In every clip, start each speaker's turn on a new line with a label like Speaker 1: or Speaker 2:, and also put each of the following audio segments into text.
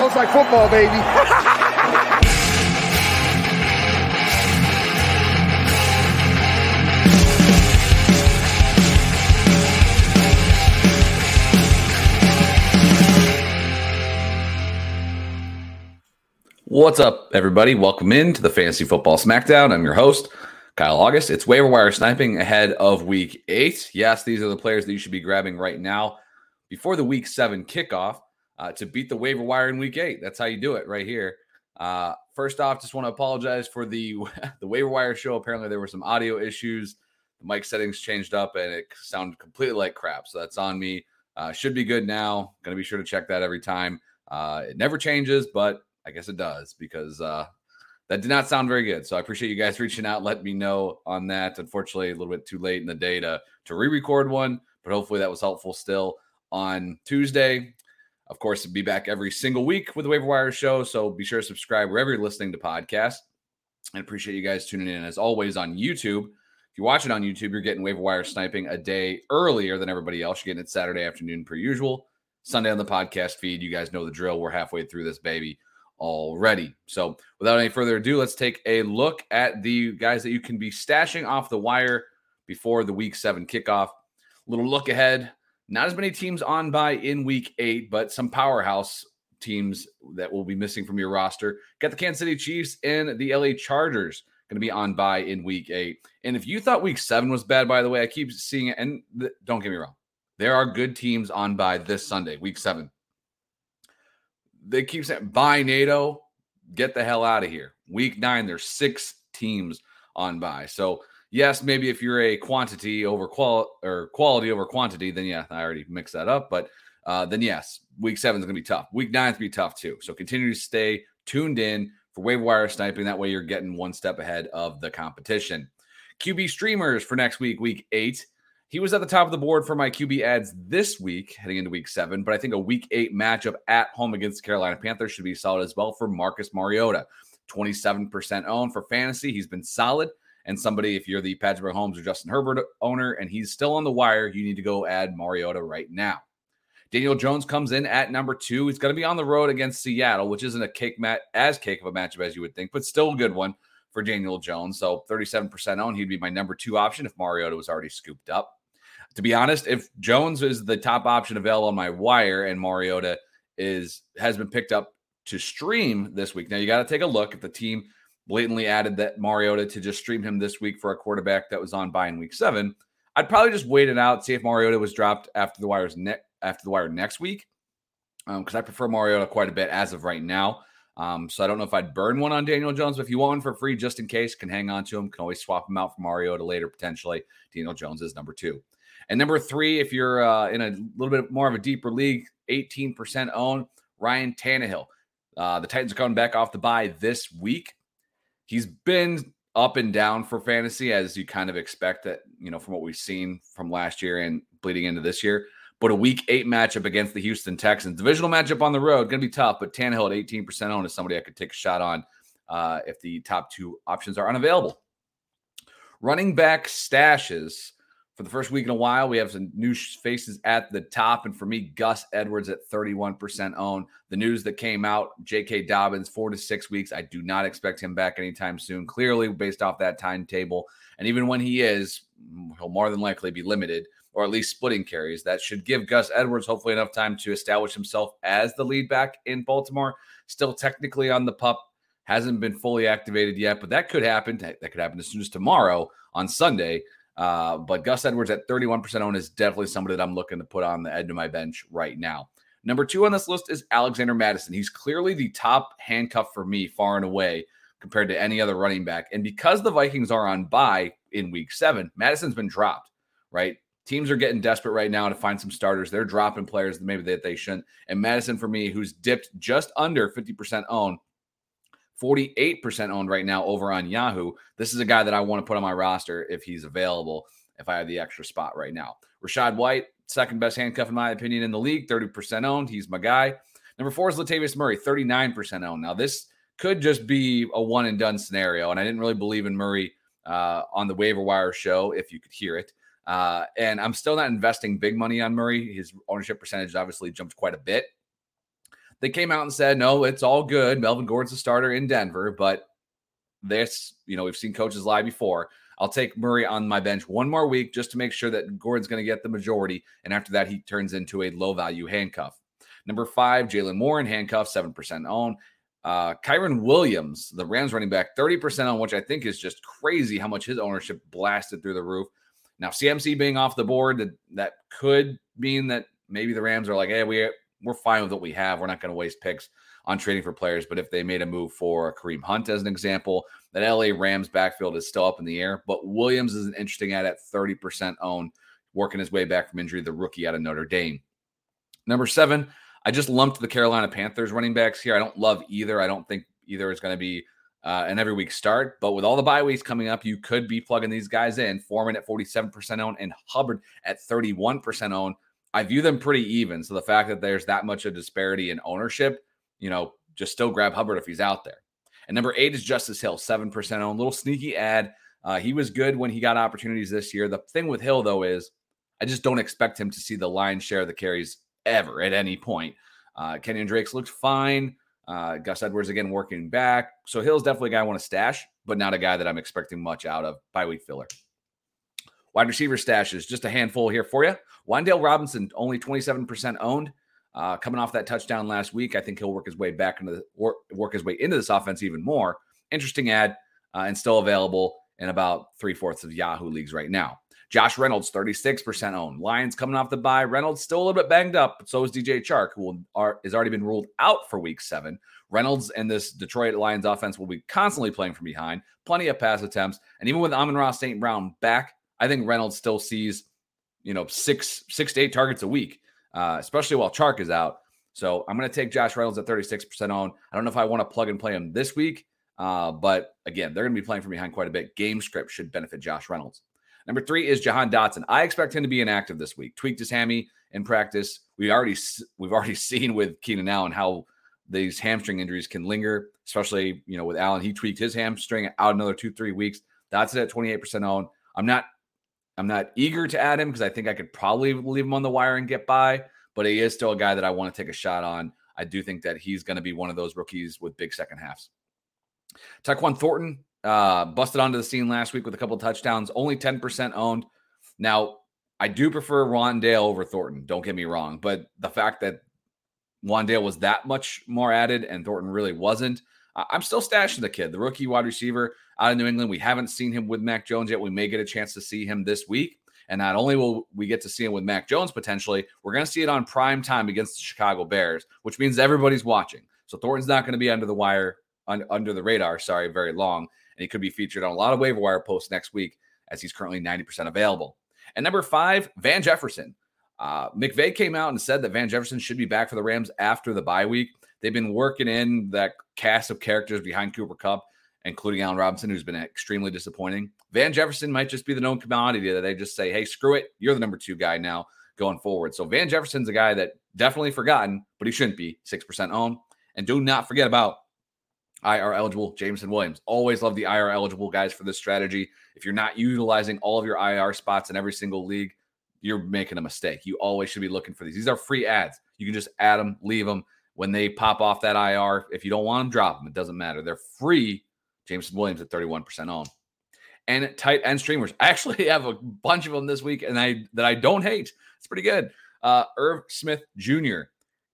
Speaker 1: Looks like football, baby.
Speaker 2: What's up, everybody? Welcome in to the Fantasy Football Smackdown. I'm your host, Kyle August. It's waiver wire sniping ahead of week eight. Yes, these are the players that you should be grabbing right now before the week seven kickoff uh, to beat the waiver wire in week eight. That's how you do it right here. Uh, first off, just want to apologize for the the waiver wire show. Apparently, there were some audio issues. The mic settings changed up and it sounded completely like crap. So that's on me. Uh, should be good now. Going to be sure to check that every time. Uh, it never changes, but I guess it does because uh, that did not sound very good. So I appreciate you guys reaching out, letting me know on that. Unfortunately, a little bit too late in the day to, to re record one, but hopefully that was helpful still on Tuesday. Of course, be back every single week with the Waiver Wire show. So be sure to subscribe wherever you're listening to podcasts. And appreciate you guys tuning in as always on YouTube. If you watch it on YouTube, you're getting waiver wire sniping a day earlier than everybody else. You're getting it Saturday afternoon per usual. Sunday on the podcast feed. You guys know the drill. We're halfway through this baby already. So, without any further ado, let's take a look at the guys that you can be stashing off the wire before the week seven kickoff. Little look ahead. Not as many teams on by in week eight, but some powerhouse teams that will be missing from your roster. Got the Kansas City Chiefs and the LA Chargers going to be on by in week eight. And if you thought week seven was bad, by the way, I keep seeing it. And th- don't get me wrong, there are good teams on by this Sunday, week seven they keep saying buy NATO, get the hell out of here. Week nine, there's six teams on by. So yes, maybe if you're a quantity over qual or quality over quantity, then yeah, I already mixed that up. But uh, then yes, week seven is gonna be tough. Week nine is gonna be tough too. So continue to stay tuned in for waiver wire sniping. That way you're getting one step ahead of the competition. QB streamers for next week, week eight. He was at the top of the board for my QB ads this week, heading into week seven. But I think a week eight matchup at home against the Carolina Panthers should be solid as well for Marcus Mariota. 27% owned for fantasy. He's been solid. And somebody, if you're the Patrick Mahomes or Justin Herbert owner and he's still on the wire, you need to go add Mariota right now. Daniel Jones comes in at number two. He's going to be on the road against Seattle, which isn't a cake mat as cake of a matchup as you would think, but still a good one for Daniel Jones. So 37% owned, he'd be my number two option if Mariota was already scooped up to be honest, if Jones is the top option available on my wire and Mariota is has been picked up to stream this week. Now you got to take a look at the team blatantly added that Mariota to just stream him this week for a quarterback that was on by in week seven. I'd probably just wait it out, see if Mariota was dropped after the wires ne- after the wire next week, because um, I prefer Mariota quite a bit as of right now. Um, so I don't know if I'd burn one on Daniel Jones, but if you want one for free just in case, can hang on to him. Can always swap him out for Mariota later potentially. Daniel Jones is number two. And number three, if you're uh, in a little bit more of a deeper league, 18% own Ryan Tannehill. Uh, the Titans are coming back off the bye this week. He's been up and down for fantasy, as you kind of expect that, you know, from what we've seen from last year and bleeding into this year. But a week eight matchup against the Houston Texans, divisional matchup on the road, going to be tough. But Tannehill at 18% owned is somebody I could take a shot on uh, if the top two options are unavailable. Running back stashes for the first week in a while. We have some new faces at the top. And for me, Gus Edwards at 31% own. The news that came out J.K. Dobbins, four to six weeks. I do not expect him back anytime soon, clearly, based off that timetable. And even when he is, he'll more than likely be limited or at least splitting carries. That should give Gus Edwards hopefully enough time to establish himself as the lead back in Baltimore. Still technically on the pup, hasn't been fully activated yet, but that could happen. That could happen as soon as tomorrow on Sunday. Uh, but Gus Edwards at 31% owned is definitely somebody that I'm looking to put on the edge of my bench right now. Number two on this list is Alexander Mattison. He's clearly the top handcuff for me, far and away, compared to any other running back. And because the Vikings are on bye in week seven, Mattison's been dropped, right? Teams are getting desperate right now to find some starters. They're dropping players that maybe that they shouldn't. And Mattison, for me, who's dipped just under 50% owned, 48% owned right now over on Yahoo. This is a guy that I want to put on my roster if he's available, if I have the extra spot right now. Rachaad White, second best handcuff in my opinion in the league, 30% owned. He's my guy. Number four is Latavius Murray, 39% owned. Now, this could just be a one and done scenario. And I didn't really believe in Murray uh, on the waiver wire show, if you could hear it. Uh, and I'm still not investing big money on Murray. His ownership percentage obviously jumped quite a bit they came out and said, no, it's all good. Melvin Gordon's a starter in Denver, but this, you know, we've seen coaches lie before. I'll take Murray on my bench one more week just to make sure that Gordon's going to get the majority. And after that, he turns into a low value handcuff. Number five, Jalen Moore in handcuffs, 7% own. Uh, Kyren Williams, the Rams running back, 30% on, which I think is just crazy how much his ownership blasted through the roof. Now, CMC being off the board, that, that could mean that maybe the Rams are like, hey, we, we're fine with what we have. We're not going to waste picks on trading for players. But if they made a move for Kareem Hunt, as an example, that LA Rams backfield is still up in the air. But Williams is an interesting ad at 30% owned, working his way back from injury, the rookie out of Notre Dame. Number seven, I just lumped the Carolina Panthers running backs here. I don't love either. I don't think either is going to be uh, an every week start. But with all the bye weeks coming up, you could be plugging these guys in. Foreman at 47% owned and Hubbard at 31% owned. I view them pretty even. So the fact that there's that much of disparity in ownership, you know, just still grab Hubbard if he's out there. And number eight is Justice Hill, 7% owned. Little sneaky ad. Uh, he was good when he got opportunities this year. The thing with Hill, though, is I just don't expect him to see the line share of the carries ever at any point. Uh, Kenyan Drake's looked fine. Uh, Gus Edwards again working back. So Hill's definitely a guy I want to stash, but not a guy that I'm expecting much out of by week filler. Wide receiver stashes, just a handful here for you. Wan'Dale Robinson, only 27% owned. Uh, coming off that touchdown last week, I think he'll work his way back into the, work, his way into this offense even more. Interesting ad uh, and still available in about three fourths of Yahoo leagues right now. Josh Reynolds, 36% owned. Lions coming off the bye. Reynolds still a little bit banged up, but so is DJ Chark, who will, are, has already been ruled out for week seven. Reynolds and this Detroit Lions offense will be constantly playing from behind, plenty of pass attempts. And even with Amon-Ra St. Brown back, I think Reynolds still sees, you know, six, six to eight targets a week, uh, especially while Chark is out. So I'm going to take Josh Reynolds at 36% owned. I don't know if I want to plug and play him this week, uh, but again, they're going to be playing from behind quite a bit. Game script should benefit Josh Reynolds. Number three is Jahan Dotson. I expect him to be inactive this week. Tweaked his hammy in practice. We already we've already seen with Keenan Allen how these hamstring injuries can linger, especially you know with Allen. He tweaked his hamstring out another two three weeks. Dotson at twenty eight percent owned. I'm not I'm not eager to add him because I think I could probably leave him on the wire and get by, but he is still a guy that I want to take a shot on. I do think that he's going to be one of those rookies with big second halves. Tyquan Thornton, uh, busted onto the scene last week with a couple touchdowns, only 10% owned. Now, I do prefer Wan'Dale over Thornton, don't get me wrong, but the fact that Wan'Dale was that much more added and Thornton really wasn't, I'm still stashing the kid, the rookie wide receiver out of New England. We haven't seen him with Mac Jones yet. We may get a chance to see him this week. And not only will we get to see him with Mac Jones potentially, we're going to see it on prime time against the Chicago Bears, which means everybody's watching. So Thornton's not going to be under the wire, un, under the radar, sorry, very long and he could be featured on a lot of waiver wire posts next week as he's currently 90% available. And number five, Van Jefferson. Uh, McVay came out and said that Van Jefferson should be back for the Rams after the bye week. They've been working in that cast of characters behind Cooper Kupp, including Allen Robinson, who's been extremely disappointing. Van Jefferson might just be the known commodity that they just say, hey, screw it. You're the number two guy now going forward. So Van Jefferson's a guy that definitely forgotten, but he shouldn't be 6% owned. And do not forget about IR eligible Jameson Williams. Always love the IR eligible guys for this strategy. If you're not utilizing all of your IR spots in every single league, you're making a mistake. You always should be looking for these. These are free ads. You can just add them, leave them. When they pop off that IR, if you don't want them, drop them. It doesn't matter. They're free. Jameson Williams at 31% on. And tight end streamers. I actually have a bunch of them this week, and I that I don't hate. It's pretty good. Uh, Irv Smith Jr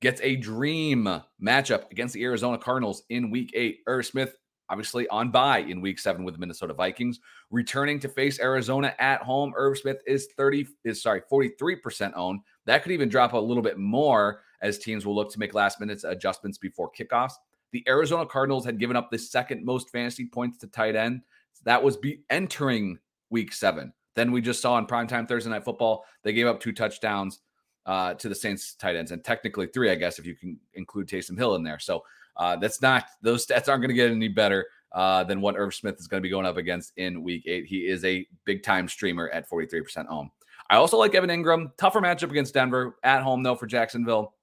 Speaker 2: gets a dream matchup against the Arizona Cardinals in week eight. Irv Smith, obviously on bye in week seven with the Minnesota Vikings, returning to face Arizona at home. Irv Smith is 30, is sorry, 43% owned. That could even drop a little bit more as teams will look to make last minute adjustments before kickoffs. The Arizona Cardinals had given up the second most fantasy points to tight end. That was be entering week seven. Then we just saw on primetime Thursday night football, they gave up two touchdowns uh, to the Saints tight ends, and technically three, I guess, if you can include Taysom Hill in there. So uh, that's not those stats aren't going to get any better uh, than what Irv Smith is going to be going up against in Week Eight. He is a big time streamer at 43% home. I also like Evan Engram. Tougher matchup against Denver at home though for Jacksonville.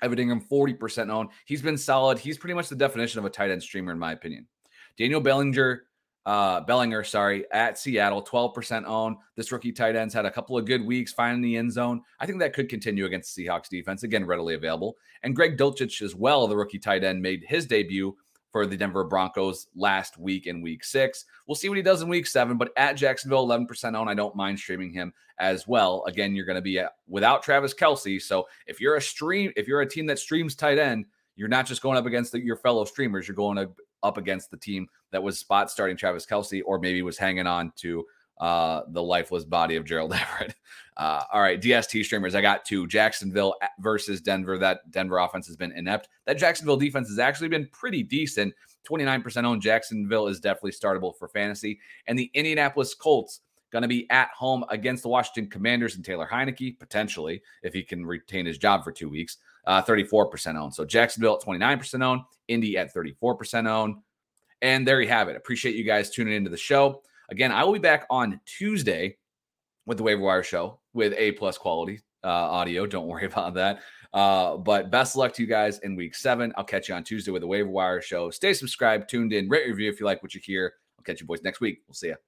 Speaker 2: Evan Engram 40% owned. He's been solid. He's pretty much the definition of a tight end streamer in my opinion. Daniel Bellinger uh, Bellinger, sorry, at Seattle, 12% own. This rookie tight end's had a couple of good weeks finding the end zone. I think that could continue against the Seahawks defense, again, readily available. And Greg Dulcich as well, the rookie tight end, made his debut for the Denver Broncos last week in week six. We'll see what he does in week seven, but at Jacksonville, 11% own. I don't mind streaming him as well. Again, you're going to be at, without Travis Kelce. So if you're a stream, if you're a team that streams tight end, you're not just going up against the, your fellow streamers, you're going up against the team that was spot starting Travis Kelce or maybe was hanging on to uh, the lifeless body of Gerald Everett. Uh, all right, DST streamers. I got two Jacksonville versus Denver. That Denver offense has been inept. That Jacksonville defense has actually been pretty decent. 29% owned Jacksonville is definitely startable for fantasy. And the Indianapolis Colts going to be at home against the Washington Commanders and Taylor Heinicke, potentially, if he can retain his job for two weeks. Uh, 34% owned. So Jacksonville at 29% owned, Indy at 34% owned. And there you have it. Appreciate you guys tuning into the show. Again, I will be back on Tuesday with the Waiver Wire Show with A plus quality uh, audio. Don't worry about that. Uh, but best luck to you guys in week seven. I'll catch you on Tuesday with the Waiver Wire Show. Stay subscribed, tuned in, rate review if you like what you hear. I'll catch you boys next week. We'll see you.